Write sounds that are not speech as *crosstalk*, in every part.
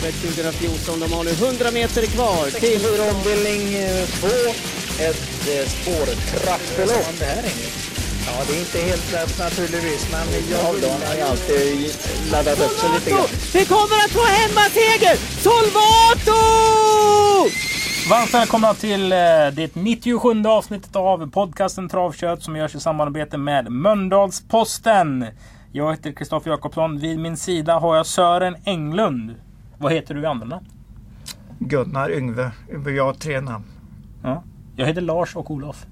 Travet 2014. De har nu 100 meter kvar till... ombildning 2. Ett eh, spårtrappelopp. Ja, det är inte helt lätt naturligtvis, men jag vill... har ju alltid laddat upp sig lite grann. Vi kommer att få hemmaseger! Solvato! Varmt välkomna till eh, det 97 avsnittet av podcasten Travkött som görs i samarbete med Mölndalsposten. Jag heter Kristoffer Jakobsson. Vid min sida har jag Sören Englund. Vad heter du i andra namn? Gunnar Yngve. Jag har tre namn. Ja. Jag heter Lars och Olof.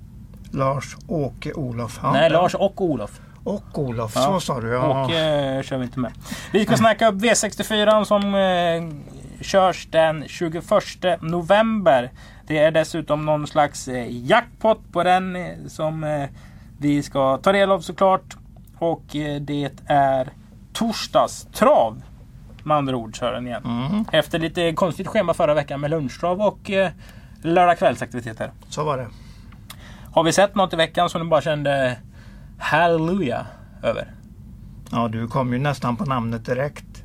Lars, Åke, Olof. Ja, Nej, ja. Lars och Olof. Och Olof, Ja. så sa du. Ja. Åke eh, kör vi inte med. Vi ska snacka upp V64 som eh, körs den 21 november. Det är dessutom någon slags eh, jackpot på den eh, som vi ska ta del av såklart. Och det är torsdagstrav. Med andra ord Sören igen. Mm, Efter lite konstigt schema förra veckan med lunchtrav och eh, lördagskvällsaktiviteter. så var det. Har vi sett något i veckan som du bara kände halleluja över? Ja, du kom ju nästan på namnet direkt.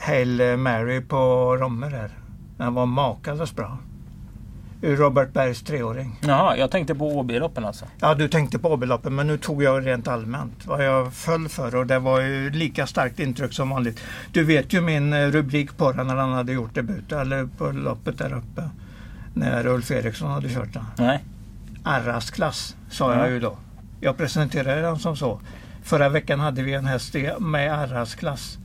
Hail Mary på Romme där. Den var makalöst bra. Robert Bergs treåring. Jaha, jag tänkte på Åbyloppen alltså. Ja, du tänkte på Åbyloppen men nu tog jag rent allmänt vad jag föll för och det var ju lika starkt intryck som vanligt. Du vet ju min eh, rubrik på den när han hade gjort debut, eller på loppet där uppe. När Ulf Eriksson hade kört den. Nej. Arras klass sa Ja. jag ju då. Jag presenterade den som så. Förra veckan hade vi en häst med Arras klass.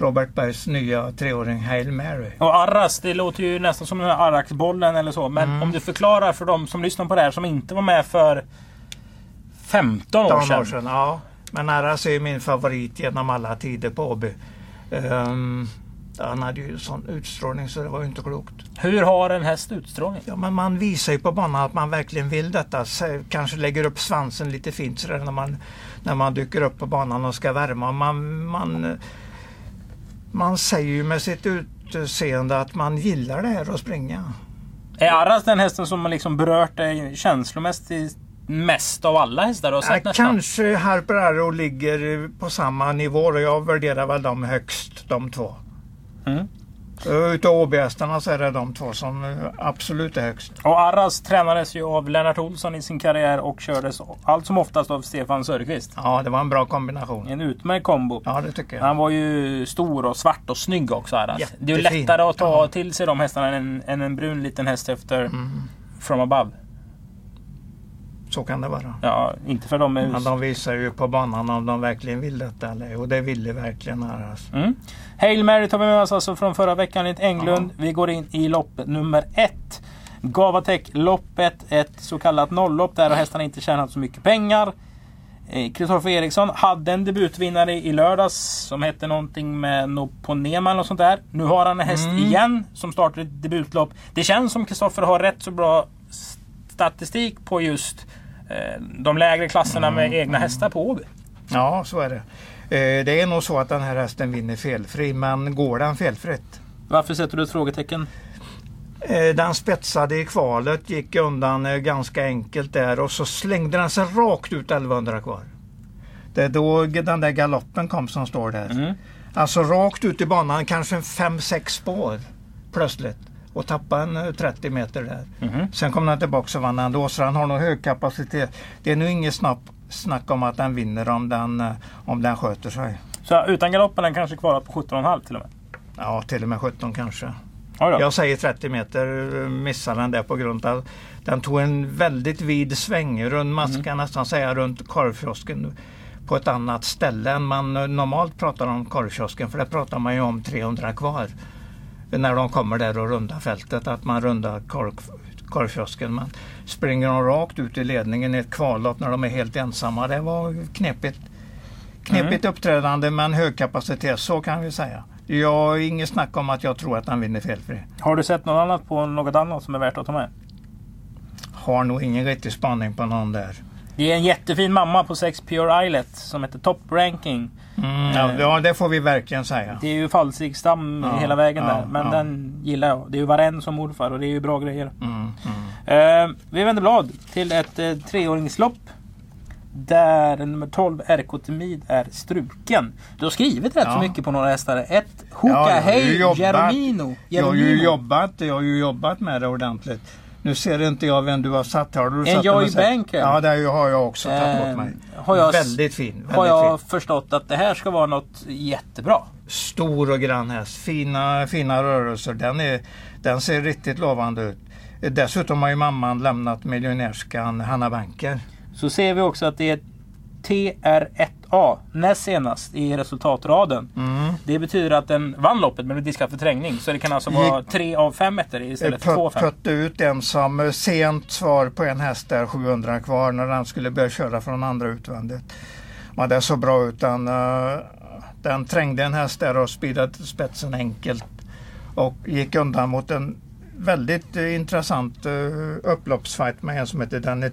Robert Bergs nya treåring Hail Mary. Och Arras, det låter ju nästan som den här Arraksbollen eller så. Men Mm. om du förklarar för de som lyssnar på det här som inte var med för 15 år 15 sedan. år sedan. Ja. Men Arras är ju min favorit genom alla tider på Åby. Ehm, han hade ju sån utstrålning så det var ju inte klokt. Hur har en häst utstrålning? Ja, men man visar ju på banan att man verkligen vill detta. Kanske lägger upp svansen lite fint sådär när man, när man dyker upp på banan och ska värma. Man, man, man säger ju med sitt utseende att man gillar det här att springa. Är Arras den hästen som har liksom berört dig känslomässigt mest av alla hästar du har sett nästan? kanske Harper Arrow ligger på samma nivå och jag värderar väl dem högst, de två. Mm. Uh, Utav Åbyhästarna så är det de två som eh, absolut är högst. Och Arras tränades ju av Lennart Olsson i sin karriär och kördes allt som oftast av Stefan Söderqvist. Ja, det var en bra kombination. En utmärkt kombo. Ja, det tycker jag. Han var ju stor och svart och snygg också Arras. Det är ju Jättefin. lättare att ta Ja. till sig de hästarna än, än en brun liten häst efter Mm, From Above. Så kan det vara. Ja, inte för de är Men de visar ju på banan om de verkligen vill detta. Eller? Och det ville verkligen Arras. Mm. Hail Mary tar vi med oss alltså från förra veckan i Englund. Vi går in i lopp nummer ett. Gavatek-loppet, ett så kallat nolllopp där hästarna inte tjänat så mycket pengar. Eh, Kristoffer Eriksson hade en debutvinnare i lördags som hette någonting med Noponema eller sånt där. Nu har han en häst Mm. igen som startar ett debutlopp. Det känns som Kristoffer har rätt så bra statistik på just de lägre klasserna med egna hästar på Åby. Ja, så är det. Eh, Det är nog så att den här hästen vinner felfri, men går den felfritt? Varför sätter du ett frågetecken? Eh, Den spetsade i kvalet, gick undan eh, ganska enkelt där och så slängde den sig rakt ut 1100 kvar. Det är då den där galoppen kom som står där. Mm. Alltså rakt ut i banan, kanske en 5-6 spår plötsligt. Och tappade en eh, 30 meter där. Mhm. Sen kom den tillbaka och vann ändå. Så den har nog hög kapacitet. Det är nog inget snack, snack om att den vinner om den, eh, om den sköter sig. Så utan galoppen den kanske kvalat på 17,5 till och med. Ja, till och med 17 kanske. Jag säger 30 meter eh, missar den där på grund av den tog en väldigt vid sväng. Runt, man ska nästan säga runt korvkiosken på ett annat ställe än man eh, normalt pratar om korvkiosken. För där pratar man ju om 300 kvar. När de kommer där och rundar fältet, att man rundar korv, korvkiosken. Man springer de rakt ut i ledningen i ett kvallopp när de är helt ensamma. Det var knepigt. Knepigt uppträdande men hög kapacitet, så kan vi säga. Jag inget snack om att jag tror att han vinner felfri. Har du sett något annat på något annat som är värt att ta med? Har nog ingen riktig spaning på någon där. Det är en jättefin mamma på 6 Pure Islet som heter Top Ranking. Mm, ja, ja, det får vi verkligen säga. Det är ju falsig stam Ja, hela vägen ja, där. Men ja. den gillar jag. Det är ju Varenne som morfar och det är ju bra grejer. Mm, mm. Eh, vi vänder blad till ett eh, treåringslopp. Där nummer 12 RK Timid är struken. Du har skrivit rätt Ja. så mycket på några hästar. Ett Ja, Hoka ju Hej Jeromino. Jag har ju Jeromino. jobbat, jag har ju jobbat med det ordentligt. Nu ser inte jag vem du har satt här. Har Du och sett- Banker. Ja, det har jag också tagit Eh, åt mig. har jag- väldigt fin. Väldigt Har jag fin. förstått att det här ska vara något jättebra. Stor och grann häst. Fina, fina rörelser. Den, är, den ser riktigt lovande ut. Dessutom har ju mamman lämnat miljonärskan Hanna Banker. Så ser vi också att det är TR1A näst senast i resultatraden. Mm. Det betyder att den vann loppet men blev diskad för trängning. Så det kan alltså vara tre av fem ettor istället för två fem. putte ut en som sent svar på en häst där 700 kvar när han skulle börja köra från andra utvändigt. Men det såg bra ut. Den, eh, den trängde en häst där och speedade spetsen enkelt. Och gick undan mot en väldigt eh, intressant uh, upploppsfight med en som heter Danny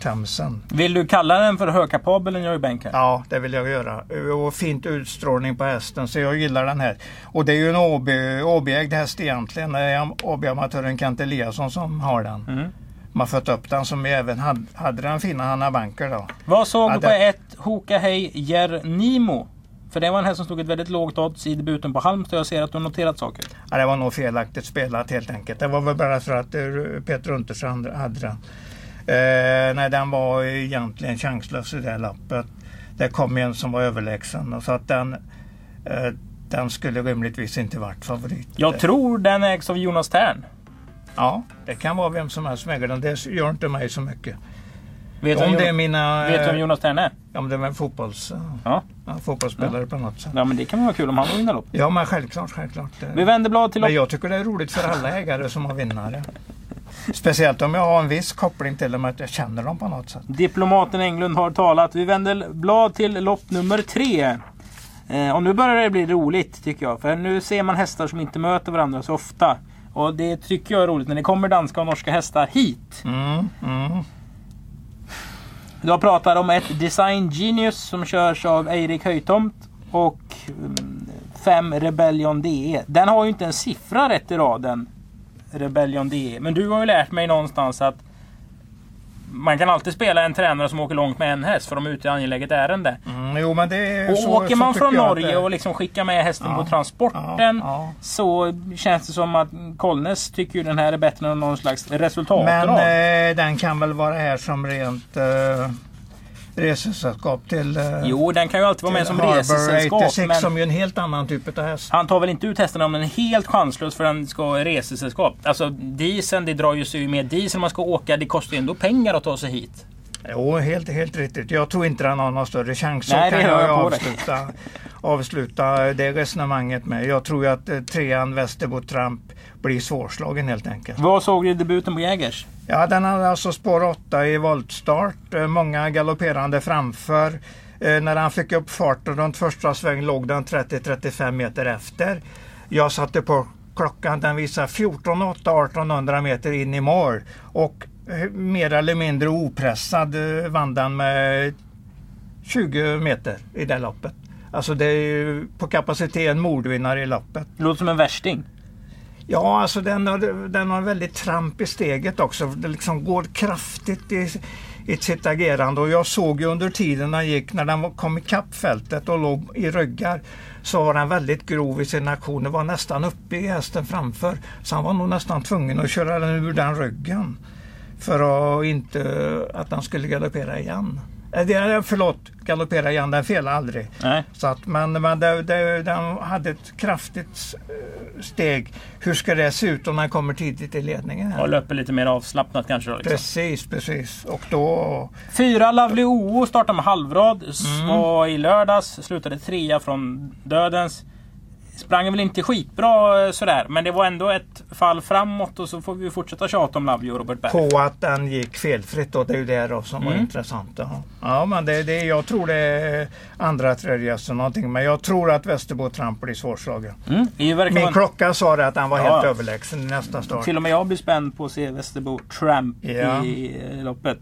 Thompson. Vill du kalla den för högkapabel Enjoy Banker? Ja, det vill jag göra. Och fint utstrålning på hästen, så jag gillar den här. Och det är ju en Åbyägd häst egentligen. Det är Åby-amatören Kent Eliasson som har den. Mm. Man fött upp den som även hade, hade den fina Hanna Banker då. Vad såg du på ett Hoka Hej Jernimo? För det var en häst som stod ett väldigt lågt odds i debuten på Halmstad. Jag ser att du har noterat saker. Ja, det var nog felaktigt spelat helt enkelt. Det var väl bara för att eh, Peter Untersson hade den. Eh, nej, den var egentligen chanslös i det lappet. Det kom en som var överlägsen. och Så att den, eh, den skulle rimligtvis inte varit favorit. Jag tror den ägs av Jonas Tern. Ja, det kan vara vem som helst som äger den. Det gör inte mig så mycket. Vet Om det är mina... vet du vem Jonas Tern är? Ja, men det är väl fotbolls, Ja. ja, fotbollsspelare på något sätt. ja, men det kan vara kul om han vinna lopp. Ja, men självklart, självklart. Vi vänder blad till lopp. Men jag tycker det är roligt för alla ägare som har vinnare. Speciellt om jag har en viss koppling till dem, att jag känner dem på något sätt. Diplomaten Englund har talat. Vi vänder blad till lopp nummer tre. Eh, och nu börjar det bli roligt tycker jag. För nu ser man hästar som inte möter varandra så ofta. Och det tycker jag är roligt när det kommer danska och norska hästar hit. Mm, mm. Jag pratar om ett Design Genius som körs av Eirik Höjtomt och mm, 5 Rebellion DE. Den har ju inte en siffra rätt i raden. Rebellion DE. Men du har ju lärt mig någonstans att man kan alltid spela en tränare som åker långt med en häst för de är ute i angeläget ärende. Mm, jo, men det är Och så, åker så man tycker från Norge det- och liksom skickar med hästen Ja, på transporten ja, ja. så känns det som att Kolnes tycker den här är bättre än någon slags resultatrad. Men eh, den kan väl vara här som rent eh, resesällskap till eh, Jo, den kan ju alltid vara med som Harbour resesällskap. 86 Men som är en helt annan typ av häst. han tar väl inte ut hästen om den är helt chanslös för den ska ha resesällskap. Alltså dieseln, det drar ju sig med diesel om man ska åka. Det kostar ju ändå pengar att ta sig hit. Jo, helt, helt riktigt. Jag tror inte den har någon större chans. Så Nej, kan jag, avsluta, avsluta det resonemanget med. Jag tror ju att eh, trean Västerbo Tramp blir svårslagen helt enkelt. Vad såg du i debuten på Jägers? Ja, den hade alltså spår 8 i voltstart. Eh, Många galopperande framför. Eh, När han fick upp farten runt första sväng låg den 30-35 meter efter. Jag satte på klockan. Den visar 14 8 1800 meter in i mål. Och eh, mer eller mindre opressad vann den med 20 meter i det loppet. Alltså det är ju på kapacitet en mordvinnare i loppet. Det låter som en värsting. Ja, alltså den har, den har väldigt tramp i steget också. Det liksom går kraftigt i, i sitt agerande. Och jag såg ju under tiden han gick, när den kom ikapp fältet och låg i ryggar, så var den väldigt grov i sin aktion. Det var nästan uppe i hästen framför. Så han var nog nästan tvungen att köra den ur den ryggen. För att inte att han skulle galoppera igen. Eh, det- Förlåt, galoppera igen, den felade aldrig. Nej. Så att, men men det, det, den hade ett kraftigt eh, steg. Hur ska det se ut om den kommer tidigt i ledningen? Här? Och löper lite mer avslappnat kanske då. Liksom. Precis, precis. Och då... Fyra Lovely OO startade med halvrad. Mm. Var i lördags. Slutade trea från dödens. Sprang väl inte skitbra eh, sådär. Men det var ändå ett fall framåt. Och så får vi fortsätta tjata om Lovely och Robert Berg. På att den gick felfritt då. Det är ju det då som var Mm. intressant. Ja, ja men det, det, jag tror det är andra, tredje hästen någonting. Men jag tror att Västerbo Tramp blir svårslagen. Mm. Min vara- klocka sa det att han var Ja, helt överlägsen i nästa start. Till och med jag blir spänd på att se Västerbo Tramp Ja. i loppet.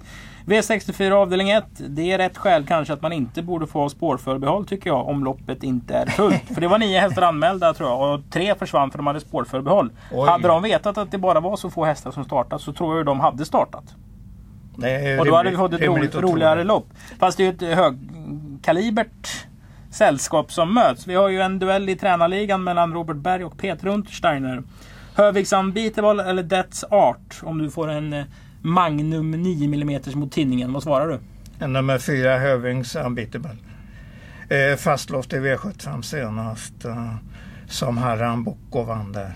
V64 avdelning 1. Det är rätt skäl kanske att man inte borde få spårförbehåll tycker jag om loppet inte är fullt. för det var nio hästar anmälda tror jag och tre försvann för de hade spårförbehåll. Oj. Hade de vetat att det bara var så få hästar som startat så tror jag de hade startat. Är Och då hade vi fått ett rimligt ro, att tro roligare lopp. Fast det är ju ett högkalibert sällskap som möts. Vi har ju en duell i tränarligan mellan Robert Berg och Peter Untersteiner. Höviks Unbeatable eller Death's Art? Om du får en eh, Magnum 9 mm mot tinningen. Vad svarar du? Nummer fyra Hövings Unbeatable. Eh, fastlåst i V75 senast. Eh, som Harran Bocco vann där.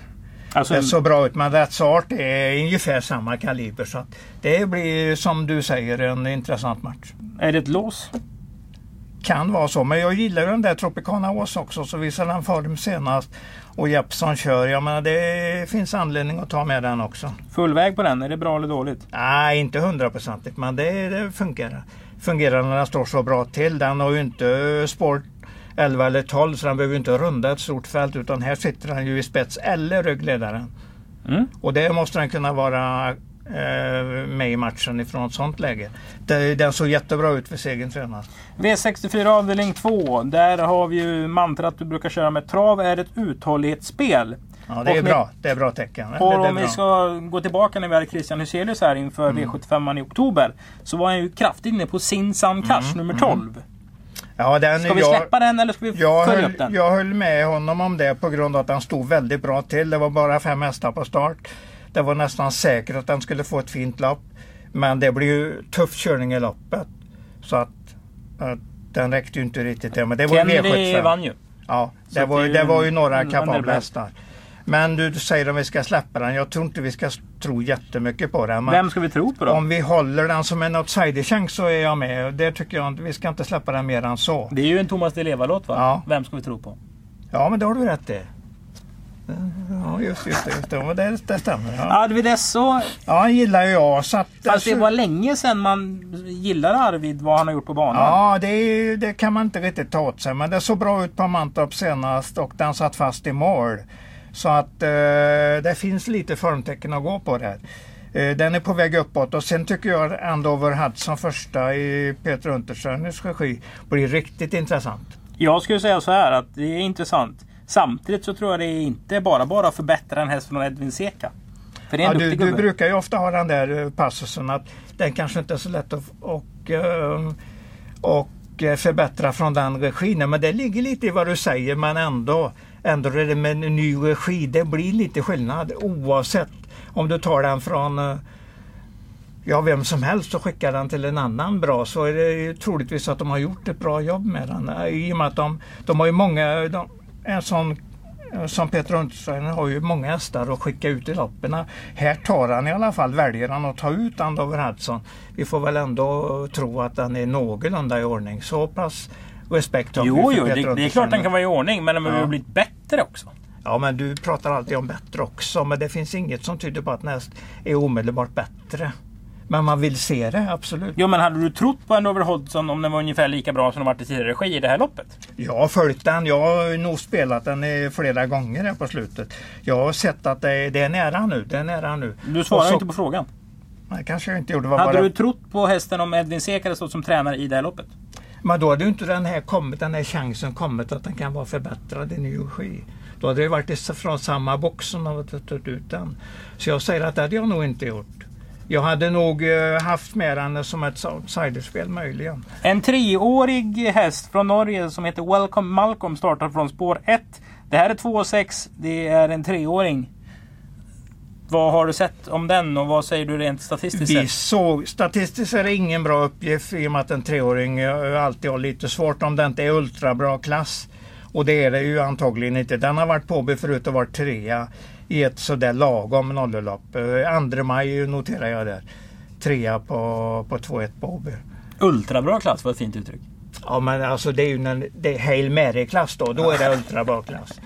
Alltså Det såg bra ut men That's Art är ungefär samma kaliber. Så att det blir som du säger en intressant match. är det ett lås? Kan vara så men jag gillar den där Tropicana Ås också så visade han form senast. Och Jeppsson kör. Jag menar det finns anledning att ta med den också. Full väg på den? Är det bra eller dåligt? Nej, inte hundraprocentigt, men det, det fungerar. Fungerar när den står så bra till. Den har ju inte sport 11 eller 12 så den behöver inte runda ett stort fält utan här sitter den ju i spets eller ryggledaren. Mm. Och det måste den kunna vara med i matchen ifrån ett sånt läge. Det, den såg jättebra ut för segern senast. V64 avdelning 2. Där har vi ju mantrat du brukar köra med. Trav är ett uthållighetsspel. Ja, det är bra. Det är bra tecken. Det, Och det är om vi ska gå tillbaka när vi hade Christian Hyselius här inför V75 i oktober. Så var han ju kraftigt inne på Sinsan Cash nummer 12. Ja, den, Ska vi jag- släppa den eller ska vi följa höll, upp den? jag höll med honom om det på grund av att den stod väldigt bra till. Det var bara fem hästar på start. Det var nästan säkert att den skulle få ett fint lopp. Men det blev ju tuff körning i loppet. Så att, att den räckte ju inte riktigt till. Men det var Kennedy V75. vann ju. Ja, det var, det ju det var ju några kapabla hästar. Men du säger om vi ska släppa den. Jag tror inte vi ska tro jättemycket på den. Vem ska vi tro på då? om vi håller den som en outsiderchans så är jag med. Det tycker jag inte. Vi ska inte släppa den mer än så. Det är ju en Thomas Di Leva-låt va? Ja. Vem ska vi tro på? Ja, men det har du rätt i. Ja, just, just. Just det. Det, det stämmer. Ja. Arvid Esso. ja, han gillar ju jag. Så att, Fast det var länge sedan man gillade Arvid, vad han har gjort på banan. Ja, det, det kan man inte riktigt ta åt sig. Men det såg bra ut på Mantorp senast och den satt fast i mål. Så att eh, det finns lite formtecken att gå på där. Eh, den är på väg uppåt och sen tycker jag Andover Hudson första i Peter Unterstjerners regi blir riktigt intressant. Jag skulle säga så här att det är intressant. Samtidigt så tror jag det är inte bara bara att förbättra en häst från Edvin Seka. För det är en Ja, du, du brukar ju ofta ha den där eh, passusen att den kanske inte är så lätt att och, eh, och eh, förbättra från den regin. Men det ligger lite i vad du säger men ändå, ändå är det med en ny regi. Det blir lite skillnad oavsett om du tar den från Ja, vem som helst och skickar den till en annan bra så är det ju troligtvis att de har gjort ett bra jobb med den. I och med att de, de har ju många, de, en sån eh, som Peter Untersteiner har ju många hästar att skicka ut i loppen. Här tar han i alla fall, väljer han att ta ut Andover Hudson. Vi får väl ändå tro att den är någorlunda i ordning. Så pass respekt har vi Jo, för jo, Peter det, det är klart den kan vara i ordning. Men den behöver Ja. blivit bättre också. Ja, men du pratar alltid om bättre också. Men det finns inget som tyder på att näst är omedelbart bättre. Men man vill se det, absolut. Jo, men hade du trott på en Hodgson om den var ungefär lika bra som den varit i tidigare regi i det här loppet? Jag har följt den. Jag har nog spelat den flera gånger här på slutet. Jag har sett att det är, det är nära nu. Det är nära nu. Du svarar så- inte på frågan. Nej, kanske jag inte gjorde. Hade bara... du trott på hästen om Edvin Seka hade stått som tränare i det här loppet? Men då hade ju inte den här, kommit, den här chansen kommit att den kan vara förbättrad i ny regi. Då hade det varit från samma box som de hade tagit ut den. Så jag säger att det hade jag nog inte gjort. Jag hade nog eh, haft med den som ett outsiderspel möjligen. En treårig häst från Norge som heter Welcome Malcolm startar från spår 1. Det här är 2,6. Det är en treåring. Vad har du sett om den och vad säger du rent statistiskt Vi såg, statistiskt är det ingen bra uppgift i och med att en treåring eh, alltid har lite svårt om det inte är ultrabra klass. Och det är det ju antagligen inte. Den har varit påbe förut och varit trea i ett sådär lagom nollelopp. Eh, 2 maj noterar jag där. Trea på, på 2-1 på Åby. Ultrabra klass var ett fint uttryck. Ja men alltså det är ju när det är Hail Mary-klass då. Då är det ultrabra klass.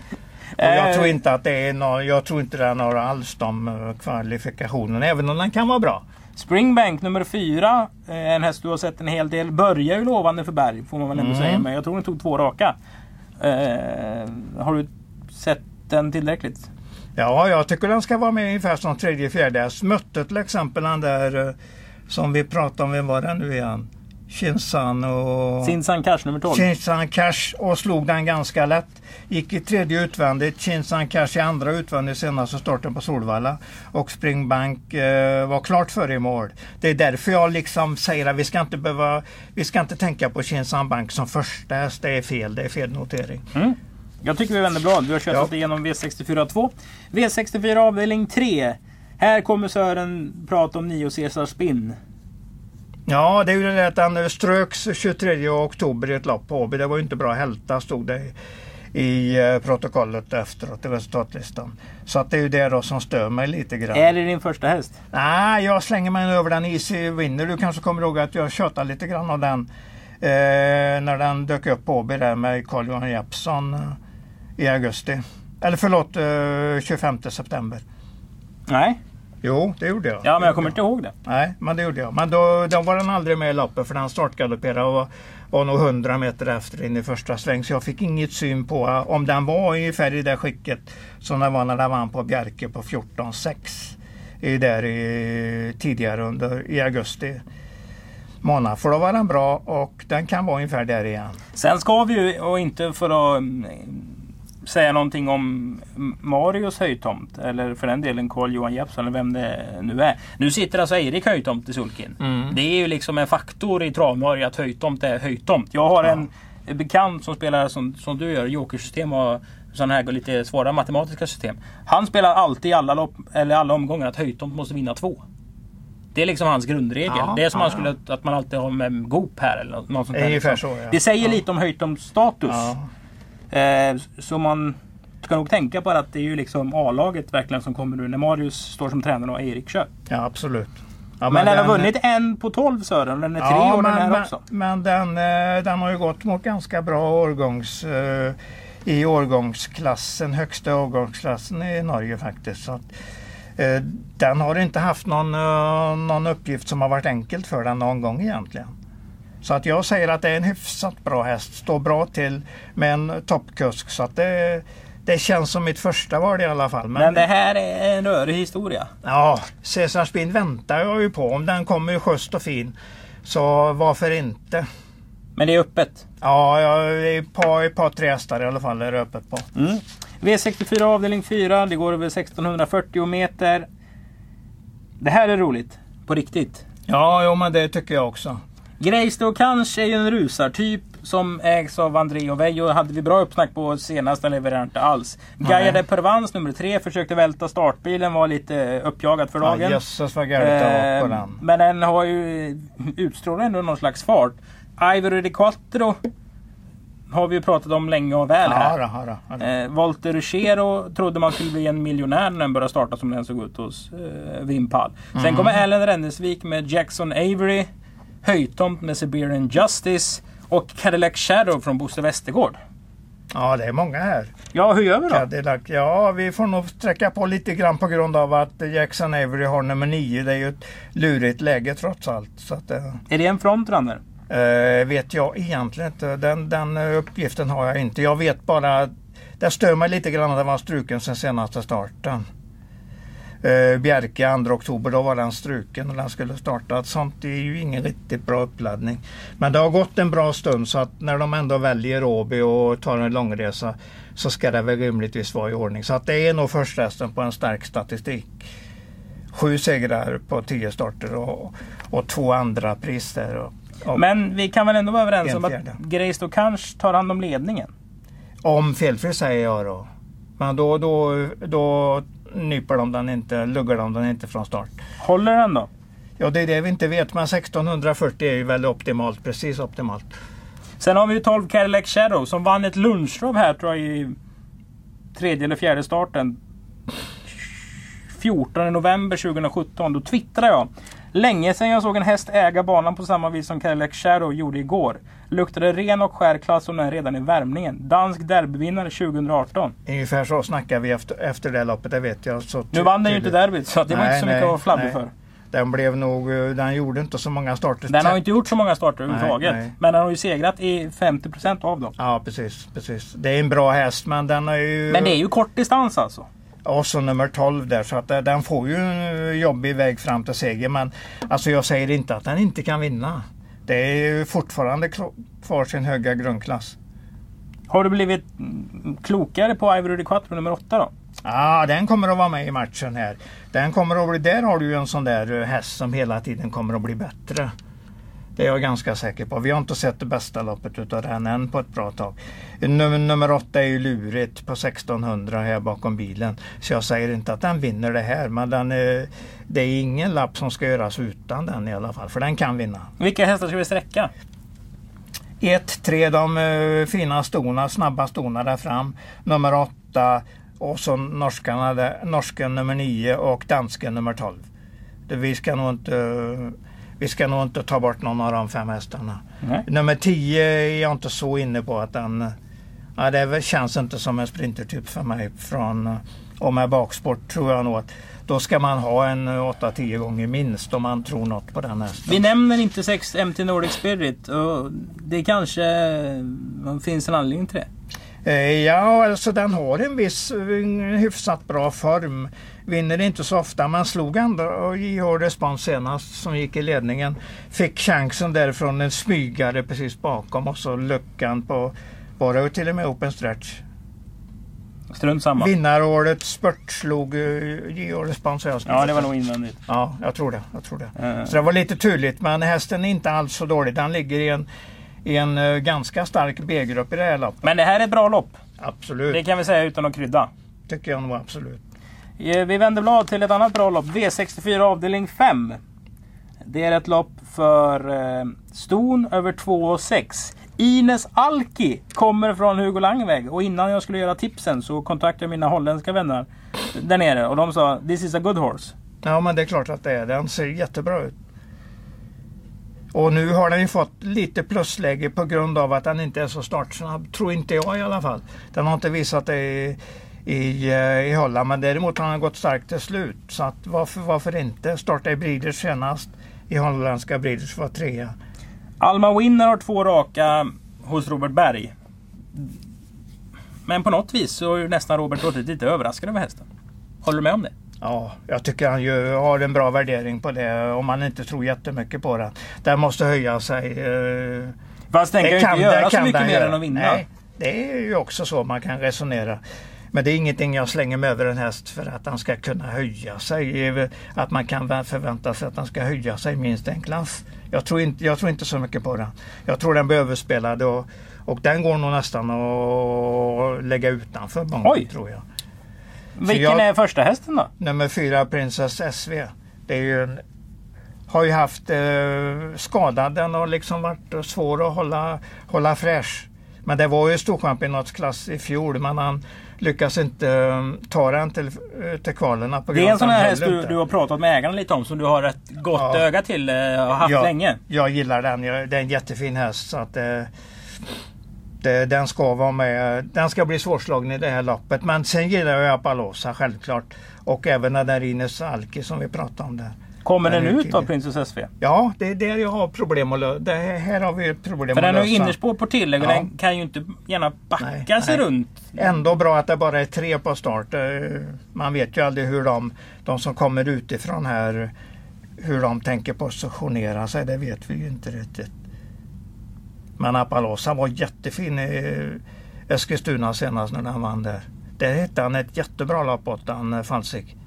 Och Eh. jag tror inte att det är några, jag tror inte är några alls de eh, kvalifikationerna. Även om den kan vara bra. Springbank nummer 4. En häst du har sett en hel del. Börjar ju lovande för Berg får man väl ändå Mm. säga. Men jag tror den tog två raka. Eh, har du sett den tillräckligt? Ja, jag tycker den ska vara med ungefär som tredje, fjärde Jag Mötte till exempel den där eh, som vi pratade om, vem var den nu igen? Kinsan och... Sinsan Cash nummer 12. Kinsan Cash och slog den ganska lätt. Gick i tredje utvändigt, Kinsan Cash i andra utvändigt senaste starten på Solvalla. Och Springbank eh, var klart före i mål. Det är därför jag liksom säger att vi ska inte behöva, vi ska inte tänka på Kinsan Bank som första häst. Det är fel, det är fel notering. Mm. Jag tycker vi vänder blad. Du har kört Ja. igenom V64 2. V64 avdelning 3. Här kommer Sören prata om 9 Caesar Spin. Ja, det är ju det att den ströks 23 oktober i ett lopp på Åby. Det var ju inte bra hälta stod det i, i eh, protokollet efteråt i resultatlistan. Så att det är ju det då som stör mig lite grann. Är det din första häst? Nej, jag slänger mig över den Easy Winner. Du kanske kommer ihåg att jag tjötade lite grann om den eh, när den dök upp på Åby där med Carl-Johan Jeppsson eh, i augusti. Eller förlåt, eh, 25 september. Nej. Jo, det gjorde jag. Ja, men jag kommer inte ihåg det. Nej, men det gjorde jag. Men då, då var den aldrig med i loppet för den startgalopperade och var, var nog 100 meter efter in i första sväng. Så jag fick inget syn på om den var ungefär i det skicket som den var när den vann på Bjerke på 14,6. I där i, tidigare under i augusti månad. För då var den bra och den kan vara ungefär där igen. Sen ska vi ju, och inte för att mm, säga någonting om Marios höjdtomt. Eller för den delen Carl-Johan Jeppsson eller vem det nu är. Nu sitter alltså Erik höjdtomt i sulken. Mm. Det är ju liksom en faktor i travnorge att höjdtomt är höjdtomt. Jag har en bekant som spelar som, som du gör, jokersystem och sådana här lite svåra matematiska system. Han spelar alltid i alla, lopp, eller alla omgångar att höjdtomt måste vinna två. Det är liksom hans grundregel. Ja, det är som ja, man skulle, att man alltid har med Goop här eller något sånt där. Ungefär liksom. så, ja. Det säger Ja. lite om höjdtomts status. Ja. Eh, så man ska nog tänka på att det är ju liksom A-laget verkligen som kommer nu när Marius står som tränare och Erik kör. ja, absolut. Ja, men den har vunnit en på 12 Sören den är tre år den här men, också. Men den, eh, den har ju gått mot ganska bra årgångs, eh, i årgångsklassen, högsta årgångsklassen i Norge faktiskt. Så att, eh, den har inte haft någon, någon uppgift som har varit enkelt för den någon gång egentligen. Så att jag säger att det är en hyfsat bra häst, står bra till med en toppkusk. Så att det, det känns som mitt första val i alla fall. Men det här är en rörig historia. Ja, Cesar Spin väntar jag ju på. Om den kommer schysst och fin. Så varför inte? Men det är öppet. Ja, jag är par, ett par tre hästar i alla fall är det öppet på. Mm. V64 avdelning 4. Det går över 1640 meter. Det här är roligt. På riktigt. Ja, jo, men det tycker jag också. Grejstad kanske är ju en rusartyp som ägs av André och Veijo. hade vi bra uppsnack på senast, den levererade inte alls. Gaia de Pervans nummer tre försökte välta startbilen, var lite uppjagad för Ja, dagen. jösses vad var på Eh, den. Men den har ju utstrålar ändå någon slags fart. Ivory de Quattro har vi ju pratat om länge och väl här. Ja, ja, då. Eh, Walter Ruchero trodde man skulle bli en miljonär när den började starta som den såg ut hos eh, Vimpal. Sen Mm. kommer Allen Rennesvik med Jackson Avery. Höjtomt med Siberian Justice. Och Cadillac Shadow från Bosse Westergård. ja, det är många här. Ja, hur gör vi då? Cadillac. Ja, vi får nog sträcka på lite grann på grund av att Jackson Avery har nummer nio. Det är ju ett lurigt läge trots allt. Så att, eh, Är det en frontrunner? Eh, vet jag egentligen inte. Den, den eh, uppgiften har jag inte. Jag vet bara att det stör mig lite grann att den var struken sen senaste starten. Eh, Bjerke 2 oktober, då var den struken och den skulle starta. Sånt är ju ingen riktigt bra uppladdning. Men det har gått en bra stund så att när de ändå väljer Åby och tar en långresa så ska det väl rimligtvis vara i ordning. Så att det är nog första hästen på en stark statistik. Sju segrar på tio starter och, och två andra pris där. Och, och Men vi kan väl ändå vara överens En om att fjärde. Grejstad kanske tar hand om ledningen? Om felfri säger jag då. Men då, då, då nyper de den inte, luggar de den inte från start. Håller den då? Ja, det är det vi inte vet, men 1640 är ju väldigt optimalt, precis optimalt. Sen har vi ju 12 Cadillac Shadow som vann ett lunchrov här tror jag i tredje eller fjärde starten. 14 november 2017. Då twittrade jag. Länge sedan jag såg en häst äga banan på samma vis som Cadillac Shadow gjorde igår. Luktade ren och skär klass som den redan i värmningen. Dansk derbyvinnare 2018. Ungefär så snackar vi efter, efter det loppet, det vet jag. Så Nu vann den ju inte derbyt så det var Nej, inte så mycket nej, att vara för. Den blev nog, eh, den gjorde inte så många starter. Den har inte gjort så många starter överhuvudtaget. Men den har ju segrat i 50% av dem. Ja, precis, precis. Det är en bra häst, men den har ju... Men det är ju kort distans alltså. Och så nummer 12 där så att eh, den får ju en jobbig väg fram till seger. Men alltså jag säger inte att den inte kan vinna. Det är fortfarande kvar sin höga grundklass. Har du blivit klokare på Ivory de Quattro nummer 8 då? Ja, den kommer att vara med i matchen här. Den kommer att bli, där har du ju en sån där häst som hela tiden kommer att bli bättre. Det är jag ganska säker på. Vi har inte sett det bästa loppet utav den än på ett bra tag. Nummer, nummer åtta är ju lurigt på 1600 här bakom bilen. Så jag säger inte att den vinner det här. Men den är, det är ingen lapp som ska göras utan den i alla fall. För den kan vinna. Vilka hästar ska vi sträcka? 1, 3 de uh, fina stona, snabba stona där fram. Nummer 8 och så norskarna där, norsken nummer 9 och dansken nummer 12. Vi ska nog inte uh, vi ska nog inte ta bort någon av de fem hästarna. Nej. Nummer 10 är jag inte så inne på att den... Ja, det känns inte som en sprintertyp för mig. Från, och med baksport tror jag nog att då ska man ha en 8-10 gånger minst om man tror något på den hästen. Vi nämner inte 6 MT Nordic Spirit. Och det kanske finns en anledning till det? Eh, ja, alltså den har en viss en hyfsat bra form. Vinner inte så ofta. Man slog ändå JH Respons senast som gick i ledningen. Fick chansen därifrån en smygare precis bakom och så luckan på, var det till och med open stretch. Strunt samma. Vinnaråret spurtslog JH Respons. Ja, det var nog invändigt. Ja, jag tror det. Jag tror det. Uh. Så det var lite turligt men hästen är inte alls så dålig. Den ligger i en i en uh, ganska stark B-grupp i det här loppet. Men det här är ett bra lopp. Absolut. Det kan vi säga utan att krydda. Tycker jag nog absolut. Eh, vi vänder blad till ett annat bra lopp. V64 avdelning 5. Det är ett lopp för eh, ston över 2 och 6. Ines Alki kommer från Hugo Langväg och innan jag skulle göra tipsen så kontaktade jag mina holländska vänner där nere och de sa This is a good horse. Ja men det är klart att det är. Den ser jättebra ut. Och nu har den ju fått lite plusläge på grund av att den inte är så startsnabb. Tror inte jag i alla fall. Den har inte visat det i, i, eh, i Holland men däremot har den gått starkt till slut. Så att varför, varför inte? Starta i Breeders senast. I holländska Breeders var trea. Alma Winner har två raka hos Robert Berg. Men på något vis så är nästan Robert låtit lite överraskad över hästen. Håller du med om det? Ja, jag tycker han ju har en bra värdering på det om man inte tror jättemycket på den. Den måste höja sig. Eh, Fast den kan ju inte göra så mycket mer än att vinna. Nej, det är ju också så man kan resonera. Men det är ingenting jag slänger mig över en häst för att han ska kunna höja sig. Att man kan förvänta sig att han ska höja sig minst en klass. Jag tror inte, jag tror inte så mycket på den. Jag tror den blir överspelad och, och den går nog nästan att lägga utanför många, tror jag. Vilken jag, är första hästen då? Nummer fyra, Princess SV. Det är ju en, har ju haft eh, skadad. Den har liksom varit svår att hålla, hålla fräsch. Men det var ju storchampionatsklass i fjol men han lyckas inte um, ta den till, eh, till kvalerna. På det är en sån här häst du, du, har pratat med ägarna lite om som du har ett gott ja. öga till och uh, haft ja, länge. Jag gillar den. Jag, det är en jättefin häst. Så att, det, den ska vara med. Den ska bli svårslagen i det här loppet. Men sen gillar jag Apalosa självklart. Och även den där Ines Alki som vi pratade om där. Kommer den ut av Princess SV? Ja, det är där jag har problem att lösa. Här har vi ett problem För den har innerspår på tillägg och ja. den kan ju inte gärna backa nej, sig nej. runt. Ändå bra att det bara är tre på start. Eh, man vet ju aldrig hur de, de som kommer utifrån här, hur de tänker positionera sig. Det vet vi ju inte riktigt. Men Apalosa var jättefin i Eskilstuna senast när han vann där. Där hittade han ett jättebra lopp åt han eh, Falsik.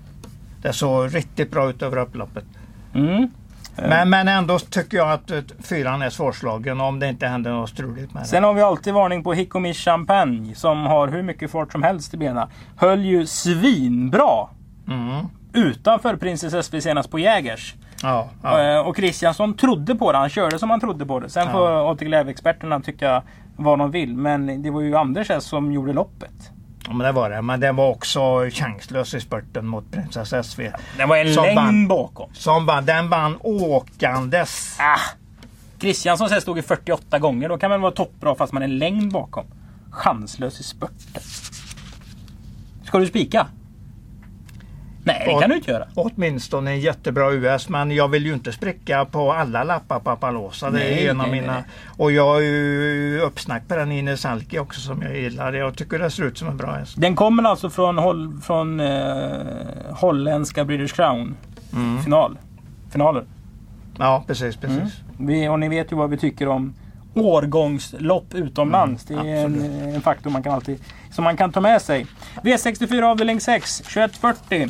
Det såg riktigt bra ut över upploppet. Mm. Men, men ändå tycker jag att eh, fyran är svårslagen om det inte händer något struligt med Sen har vi alltid varning på Hikomi Champagne som har hur mycket fart som helst i benen. Höll ju svinbra mm. utanför Princess SV senast på Jägers. Ja, ja. Eh, och Kristiansson trodde på det. Han körde som han trodde på det. Sen ja. får ATG-experterna tycka vad de vill. Men det var ju Anders S som gjorde loppet. Ja men det var det. Men den var också chanslös i spurten mot Prinsess SV. Den var en längd vann, bakom. Som vann, den vann åkandes. Ah. Kristiansson stod i 48 gånger. Då kan man vara toppbra fast man är längd bakom. Chanslös i spurten. Ska du spika? Nej, det kan du inte göra. Åtminstone en jättebra US. Men jag vill ju inte spricka på alla lappar på Apalosa. Det nej, är en av nej, mina. Nej. Och jag har ju uppsnack på den Ines Alki också som jag gillar. Jag tycker det ser ut som en bra häst. Den kommer alltså från, från eh, holländska British Crown mm. final. finaler. Ja, precis. precis. Mm. Vi, och ni vet ju vad vi tycker om årgångslopp utomlands. Mm, det är en, en, faktor man kan alltid, som man kan ta med sig. V64 avdelning 6, 2140.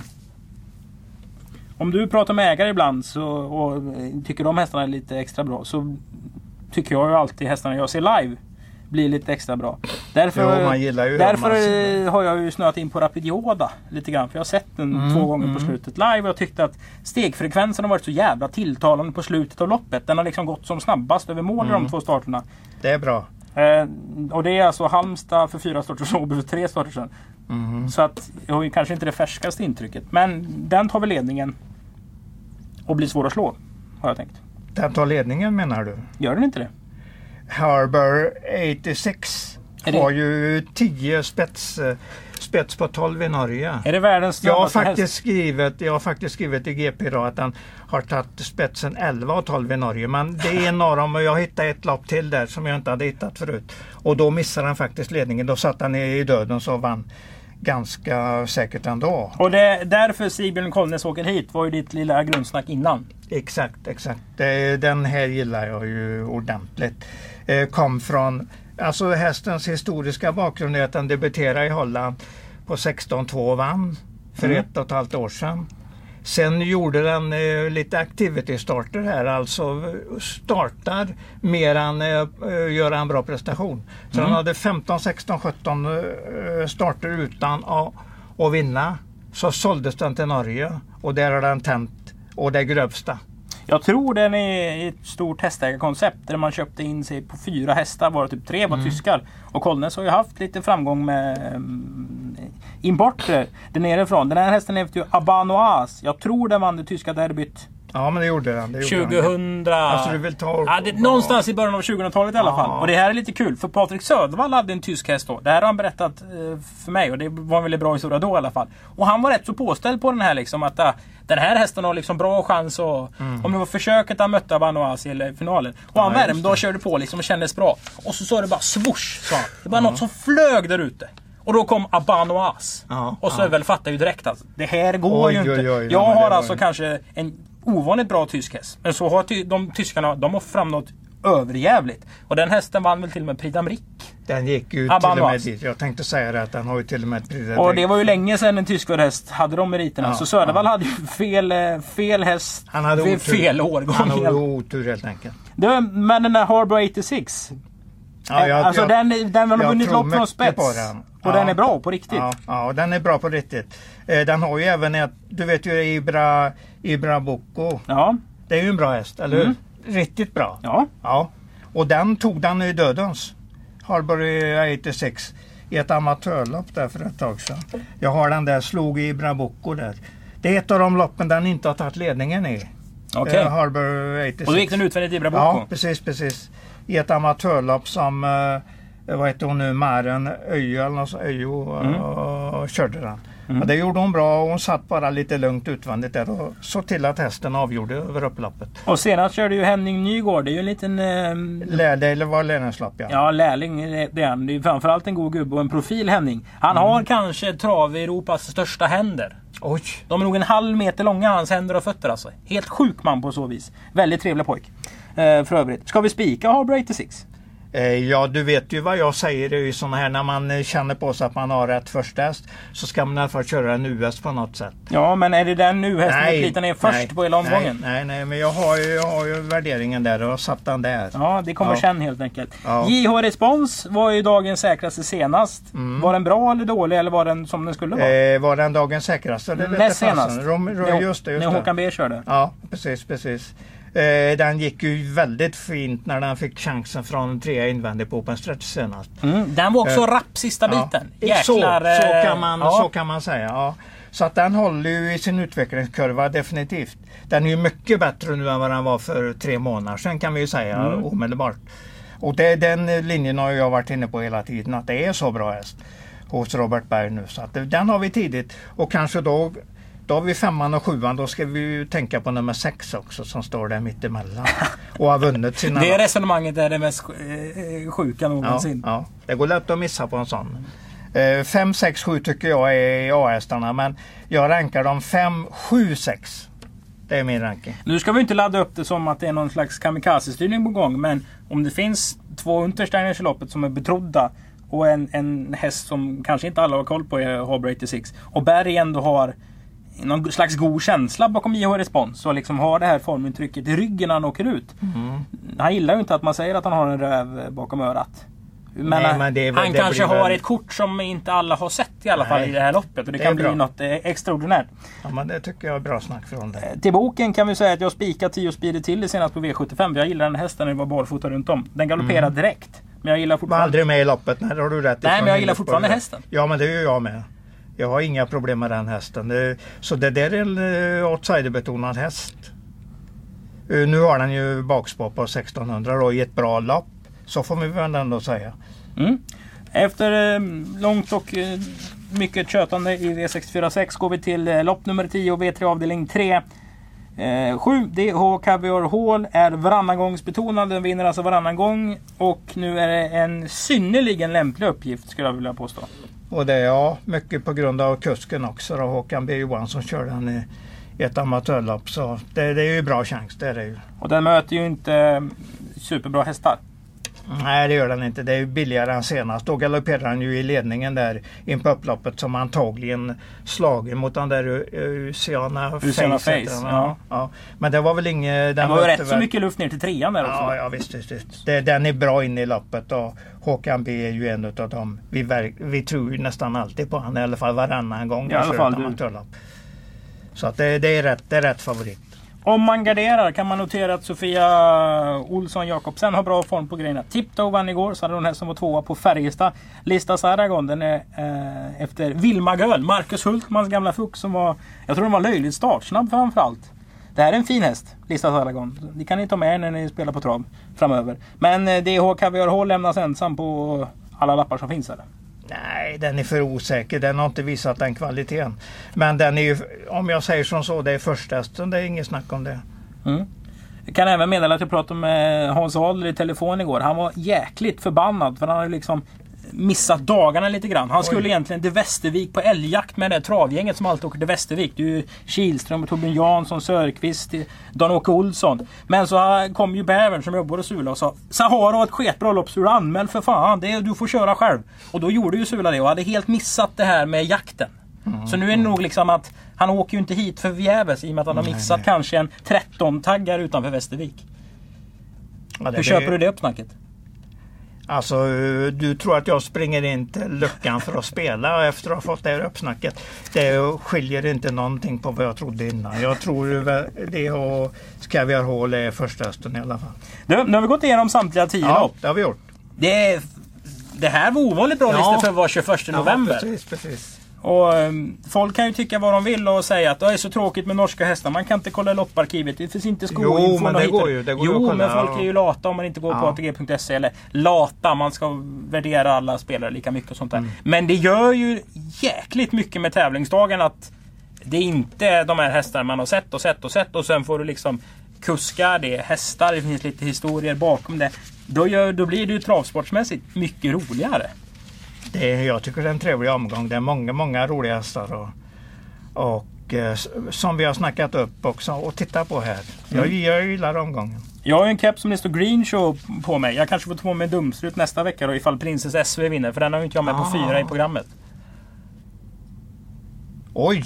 Om du pratar med ägare ibland så, och tycker de hästarna är lite extra bra så tycker jag ju alltid hästarna jag ser live blir lite extra bra. Därför, jo, därför har jag ju snöat in på Rapidioda lite grann. För jag har sett den mm, två gånger mm. på slutet live och jag tyckte att stegfrekvensen har varit så jävla tilltalande på slutet av loppet. Den har liksom gått som snabbast över mål mm. i de två starterna. Det är bra. Eh, och det är alltså Halmstad för fyra starter sedan och Åby för tre starter sedan. Mm. Så att jag har ju kanske inte det färskaste intrycket. Men den tar väl ledningen. Och blir svår att slå. Har jag tänkt. Den tar ledningen menar du? Gör den inte det? Harbour 86 har ju 10 spets, spets på 12 i Norge. Är det världens jag har, faktiskt skrivit, jag har faktiskt skrivit i GP idag att han har tagit spetsen 11 och 12 i Norge. Men det är en av dem och jag hittade ett lopp till där som jag inte hade hittat förut. Och då missade han faktiskt ledningen. Då satt han i döden så vann ganska säkert ändå. Och det är därför Sigbjörn Kollnäs åker hit var ju ditt lilla grundsnack innan. Exakt, exakt. Den här gillar jag ju ordentligt. Eh, kom från, alltså hästens historiska bakgrund är att den debuterade i Holland på 16-2 och vann för mm. ett och ett halvt år sedan. Sen gjorde den eh, lite activity-starter här, alltså startar mer än eh, göra en bra prestation. Så mm. den hade 15, 16, 17 eh, starter utan att, att vinna. Så såldes den till Norge och där har den tänt och det grövsta. Jag tror den är ett stort hästägarkoncept där man köpte in sig på fyra hästar, varav typ tre var mm. tyskar. Och Kollnäs har ju haft lite framgång med um, importer där nerifrån. Den här hästen heter ju Abanoas. Jag tror den vann det tyska derbyt Ja men det gjorde den. Det gjorde 2000... Den. Alltså, du vill ta... ja, det, någonstans i början av 2000-talet i alla fall. Och det här är lite kul för Patrik Södervall hade en tysk häst då. Det här har han berättat eh, för mig och det var en väldigt bra historia då i alla fall. Och han var rätt så påställd på den här liksom att uh, den här hästen har liksom bra chans och mm. om det var försöket han mötte Abanoas i finalen. Och ja, han värmde och körde på liksom och kändes bra. Och så sa det bara swoosh sa han. Det var mm. något som flög där ute. Och då kom Abanoas. Ja, och Södervall ja. fattade ju direkt att det här går oj, ju inte. Oj, oj, jag har alltså kanske en ovanligt bra tysk häst. Men så har ty de tyskarna, de har fram något överjävligt. Och den hästen vann väl till och med Prix d'Amérique. Den gick ju till och med dit. Jag tänkte säga det att den har ju till och med Prix Och det var ju länge sedan en tysk häst hade de meriterna. Ja, så Södervall ja. hade ju fel, eh, fel häst. Han hade fel, otur. fel årgång. Han hade otur helt enkelt. Det, men den där Harbour 86. Ja, jag, alltså jag, den, den har vunnit lopp från spets. Och ja, den är bra på riktigt. Ja, ja, den är bra på riktigt. Eh, den har ju även ett, du vet ju Ibra, Ibra Boko. Ja. Det är ju en bra häst, eller hur? Mm. Riktigt bra. Ja. ja. Och den tog den i dödens. Harbury 86 i ett amatörlopp där för ett tag sedan. Jag har den där, slog i Boko där. Det är ett av de loppen den inte har tagit ledningen i. Okej. Okay. Uh, Harbour 86. Och då gick den utvändigt i Boko? Ja, precis, precis. I ett amatörlopp som uh, vad heter hon nu, Maren Öjo eller något, Öjo, mm. uh, körde den. Mm. det gjorde hon bra och hon satt bara lite lugnt utvändigt där och såg till att hästen avgjorde över upploppet. Och senast körde ju Henning Nygård. Det är ju en liten... Eh, Lärde eller var lärlingslopp ja. Ja lärling det är han. Det är framförallt en god gubbe och en profil Henning. Han mm. har kanske trav-Europas största händer. Oj. De är nog en halv meter långa hans händer och fötter alltså. Helt sjuk man på så vis. Väldigt trevlig pojk. Eh, för övrigt. Ska vi spika 86? Eh, ja, du vet ju vad jag säger i sådana här när man eh, känner på sig att man har rätt första häst så ska man i alla fall köra en US på något sätt. Ja, men är det den U-hästen du litar ner först nej, på hela omgången? Nej, nej, nej, men jag har, ju, jag har ju värderingen där och satt den där. Ja, det kommer ja. sen helt enkelt. Ja. JH Respons var ju dagens säkraste senast. Mm. Var den bra eller dålig eller var den som den skulle vara? Eh, var den dagens säkraste? Det Näst senast. Rom, rom, just det, just när Håkan B körde. Ja, precis, precis. Eh, den gick ju väldigt fint när den fick chansen från trea invändigt på Open Stretch senast. Mm, den var också eh, rapp sista biten. Ja. Jäklar, så, så, kan man, ja. så kan man säga. Ja. Så att den håller ju i sin utvecklingskurva definitivt. Den är ju mycket bättre nu än vad den var för tre månader sedan kan vi ju säga mm. omedelbart. Och det, den linjen har jag varit inne på hela tiden att det är så bra häst hos Robert Berg nu. Så att den har vi tidigt och kanske då då har vi femman och sjuan. Då ska vi ju tänka på nummer sex också som står där mittemellan. Och har vunnit sina... det resonemanget är det mest eh, sjuka någonsin. Ja, ja. Det går lätt att missa på en sån. 5, 6, 7 tycker jag är A-hästarna men jag rankar dem 5, 7, 6. Det är min ranking. Nu ska vi inte ladda upp det som att det är någon slags kamikaze-styrning på gång. Men om det finns två Untersteiners i loppet som är betrodda och en, en häst som kanske inte alla har koll på är Harbour 86. Och Berg ändå har någon slags god känsla bakom IH Respons och liksom har det här formintrycket i ryggen när han åker ut. Mm. Han gillar ju inte att man säger att han har en röv bakom örat. Men, Nej, men det är väl- han det kanske har väl- ett kort som inte alla har sett i alla fall Nej, i det här loppet. Och det, det kan bli bra. något eh, extraordinärt. Ja, men det tycker jag är bra snack från dig. Till boken kan vi säga att jag spikat 10 speeder till det senast på V75. Jag gillar den hästen när det var barfota runt om. Den galopperar direkt. Men jag gillar Var fortfarande... aldrig med i loppet, nej det har du rätt. Nej, men jag gillar fortfarande hästen. Ja men det gör jag med. Jag har inga problem med den hästen. Så det där är en eh, outsiderbetonad häst. Eh, nu har den ju bakspår på 1600 då, i ett bra lopp. Så får vi väl ändå säga. Mm. Efter eh, långt och mycket tjötande i V646 går vi till lopp nummer 10 V3 avdelning 3. 7 DH Caviar Hall är varannangångsbetonad. Den vinner alltså varannan gång. Och nu är det en synnerligen lämplig uppgift skulle jag vilja påstå. Och det är ja, mycket på grund av kusken också. Då, Håkan B Johansson kör den i, ett amatörlopp. Så det, det är ju bra chans, det är det ju. Och den möter ju inte superbra hästar. Nej det gör den inte. Det är ju billigare än senast. Då galopperade han ju i ledningen där in på upploppet som antagligen slagen mot den där Luciana Face. Face, ja. ja. Men det var väl inget... Den var ju mötte rätt så mycket luft ner till trean där också. Ja, ja visst, visst, visst. Det, den är bra inne i loppet och Håkan B är ju en av dem. Vi, verk, vi tror ju nästan alltid på han i alla fall varannan gång I alla fall du. Så att det, det, är rätt, det är rätt favorit. Om man garderar kan man notera att Sofia Olsson Jakobsen har bra form på grejerna. Tiptoe vann igår, så hade hon häst som var tvåa på Färjestad. Lista Saragon, den är eh, efter Vilma Göl, Marcus Hultmans gamla fuck som var, jag tror den var löjligt startsnabb framförallt. Det här är en fin häst, Lista Saragon. Det kan ni ta med er när ni spelar på trav framöver. Men eh, DH Caviar H lämnas ensam på alla lappar som finns här. Nej, den är för osäker. Den har inte visat den kvaliteten. Men den är ju, om jag säger som så, det är första hästen. Det är inget snack om det. Mm. Jag kan även meddela att jag pratade med Hans Adler i telefon igår. Han var jäkligt förbannad för han hade liksom missat dagarna lite grann. Han skulle Oj. egentligen till Västervik på älgjakt med det travgänget som alltid åker till Västervik. Det är ju Kihlström, Torbjörn Jansson, Sörqvist, Dan-Åke Olsson. Men så kom ju bävern som jobbar hos Sula och sa Sahara har ett sketbra lopp så du anmäl för fan. Det är, du får köra själv. Och då gjorde ju Sula det och hade helt missat det här med jakten. Så nu är det nog liksom att han åker ju inte hit för förgäves i och med att han har Nej, missat nej. kanske en 13-taggar utanför Västervik. Ja, det Hur köper du det uppsnacket? Alltså, eh, du tror att jag springer in till luckan för att spela efter att ha fått det här uppsnacket. Det skiljer inte någonting på vad jag trodde innan. Jag tror det och Caviar Hall är första hästen i alla fall. Du, nu har vi gått igenom samtliga 10 Ja, lopp. det har vi gjort. Det, det här var ovanligt bra Ja. listor för att vara 21 november. Ja, precis, precis. Och, um, folk kan ju tycka vad de vill och säga att det är så tråkigt med norska hästar. Man kan inte kolla lopparkivet. Det finns inte Jo, skoinfo. men det går ju, det går jo, kolla, men folk är ju lata om man inte går på Ja. ATG.se. Eller lata, man ska värdera alla spelare lika mycket och sånt där. Mm. Men det gör ju jäkligt mycket med tävlingsdagen att det inte är de här hästarna man har sett och sett och sett och sen får du liksom kuskar, det är hästar, det finns lite historier bakom det. Då, gör, då blir det ju travsportsmässigt mycket roligare. Det är, jag tycker det är en trevlig omgång. Det är många, många roliga hästar. Och, och eh, som vi har snackat upp också och titta på här. Jag, Mm. jag gillar omgången. Jag har ju en keps som det står Green Show på mig. Jag kanske får ta på mig dumstrut nästa vecka då ifall Princess SV vinner. För den har ju inte jag med på Ah. fyra i programmet. Oj!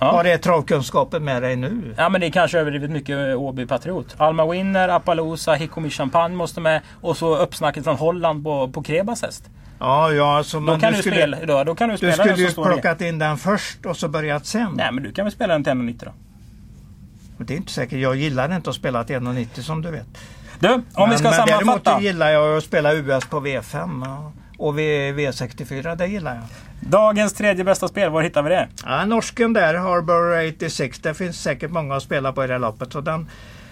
Ja. Var är travkunskapen med dig nu? Ja men det är kanske överdrivet mycket eh, Åby Patriot. Alma Winner, Appaloosa, Hikomi Champagne måste med. Och så uppsnacket från Holland på, på Krebas häst. Ja, ja alltså, Då kan du du, skulle, spela, då, då kan du du spela skulle den ju som står i. plockat in den först och så börjat sen. Nej men du kan väl spela den till 1,90 då. Men Det är inte säkert. Jag gillar inte att spela till 1,90 som du vet. Du, om men, vi ska men sammanfatta. däremot gillar jag att spela US på V5 ja. och v, V64. Det gillar jag. Dagens tredje bästa spel, var hittar vi det? Ja, norsken där, Harbour 86. Det finns säkert många att spela på i det här loppet. Så den,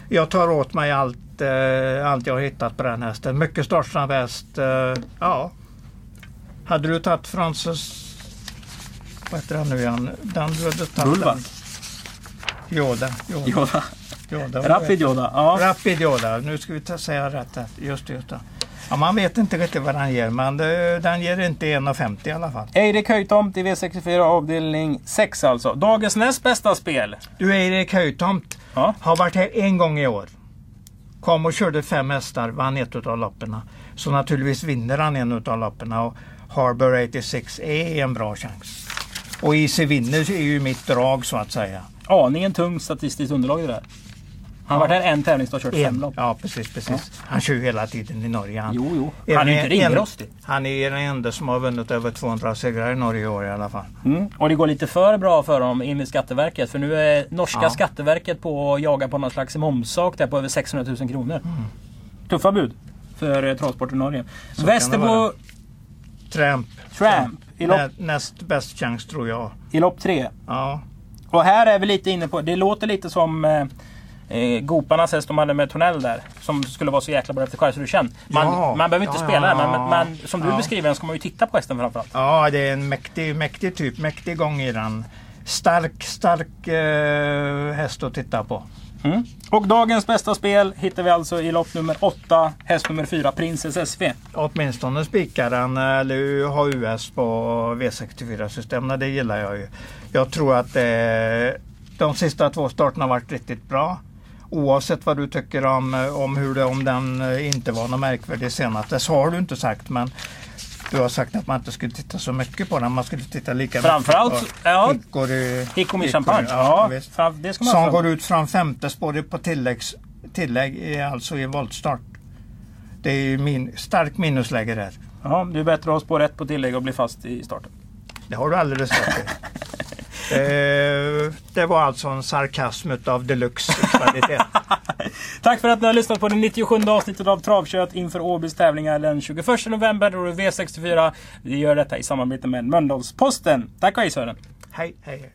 jag tar åt mig allt, eh, allt jag har hittat på den hästen. Mycket startsnabb häst. Eh, ja. Hade du tagit Francis... Vad heter han nu igen? Den du hade tagit Bulwark. Yoda. Yoda. Yoda. Yoda. Rapid Yoda. Ja. Rapid Yoda. Nu ska vi ta, säga rätt. Just det, just det. Ja, man vet inte riktigt vad den ger, men det, den ger inte 1,50 i alla fall. Eirik Höjtomt i V64 avdelning 6 alltså. Dagens näst bästa spel. Du Erik Höjtomt Ja. har varit här en gång i år. Kom och körde fem hästar, vann ett av loppen. Så naturligtvis vinner han en av loppen. Harbour 86 är en bra chans. Och Easy vinner är ju mitt drag så att säga. Aningen tungt statistiskt underlag i det där. Han har varit här en tävlingsdag och kört fem lopp. ja precis, precis. Han kör ju hela tiden i Norge. Han, Jo, jo. Han är en- inte ringrostig. Han är den enda som har vunnit över 200 segrar i Norge i år i alla fall. Mm. Och det går lite för bra för honom in i Skatteverket. För nu är norska Ja. Skatteverket på att jaga på någon slags momssak där på över 600 000 kronor. Tuffa bud för eh, travsport i Norge. Mm. Västerbo. Tramp. Tramp i lopp, Nä, näst bäst chans tror jag. i lopp tre. Ja. Och här är vi lite inne på, det låter lite som eh, eh, Goparnas häst de hade med Tornell där. Som skulle vara så jäkla bra efter Kaiser Duchenne. Man, Ja. man behöver inte Ja, spela den, men, ja. men som du beskriver den ska man ju titta på hästen framförallt. ja, det är en mäktig, mäktig typ. Mäktig gång i den. Stark, stark eh, häst att titta på. Mm. Och dagens bästa spel hittar vi alltså i lopp nummer 8, häst nummer 4, Princess SV. Åtminstone spikaren eller eh, ha US på V64-systemen. Det gillar jag ju. Jag tror att eh, de sista två starterna har varit riktigt bra. Oavsett vad du tycker om, eh, om hur det, om den eh, inte var något märkvärdig senast. Det har du inte sagt men du har sagt att man inte skulle titta så mycket på den. Man skulle titta lika Framförallt, mycket ja. på Hickory, Hickory Champagne. Ja, Ja, det ska man Som går ut från femte spåret på tilläggs, tillägg, alltså i voltstart. Det är ju min, stark minusläge där. Ja, det är bättre att ha spår rätt på tillägg och bli fast i starten. Det har du alldeles rätt i. *laughs* Eh, det var alltså en sarkasm av deluxe kvalitet. *laughs* Tack för att ni har lyssnat på det 97 avsnittet av Travkött inför Åbys tävlingar den 21 november. Då är det V64. Vi gör detta i samarbete med Mölndalsposten. Tack och hej Sören! hej, hej.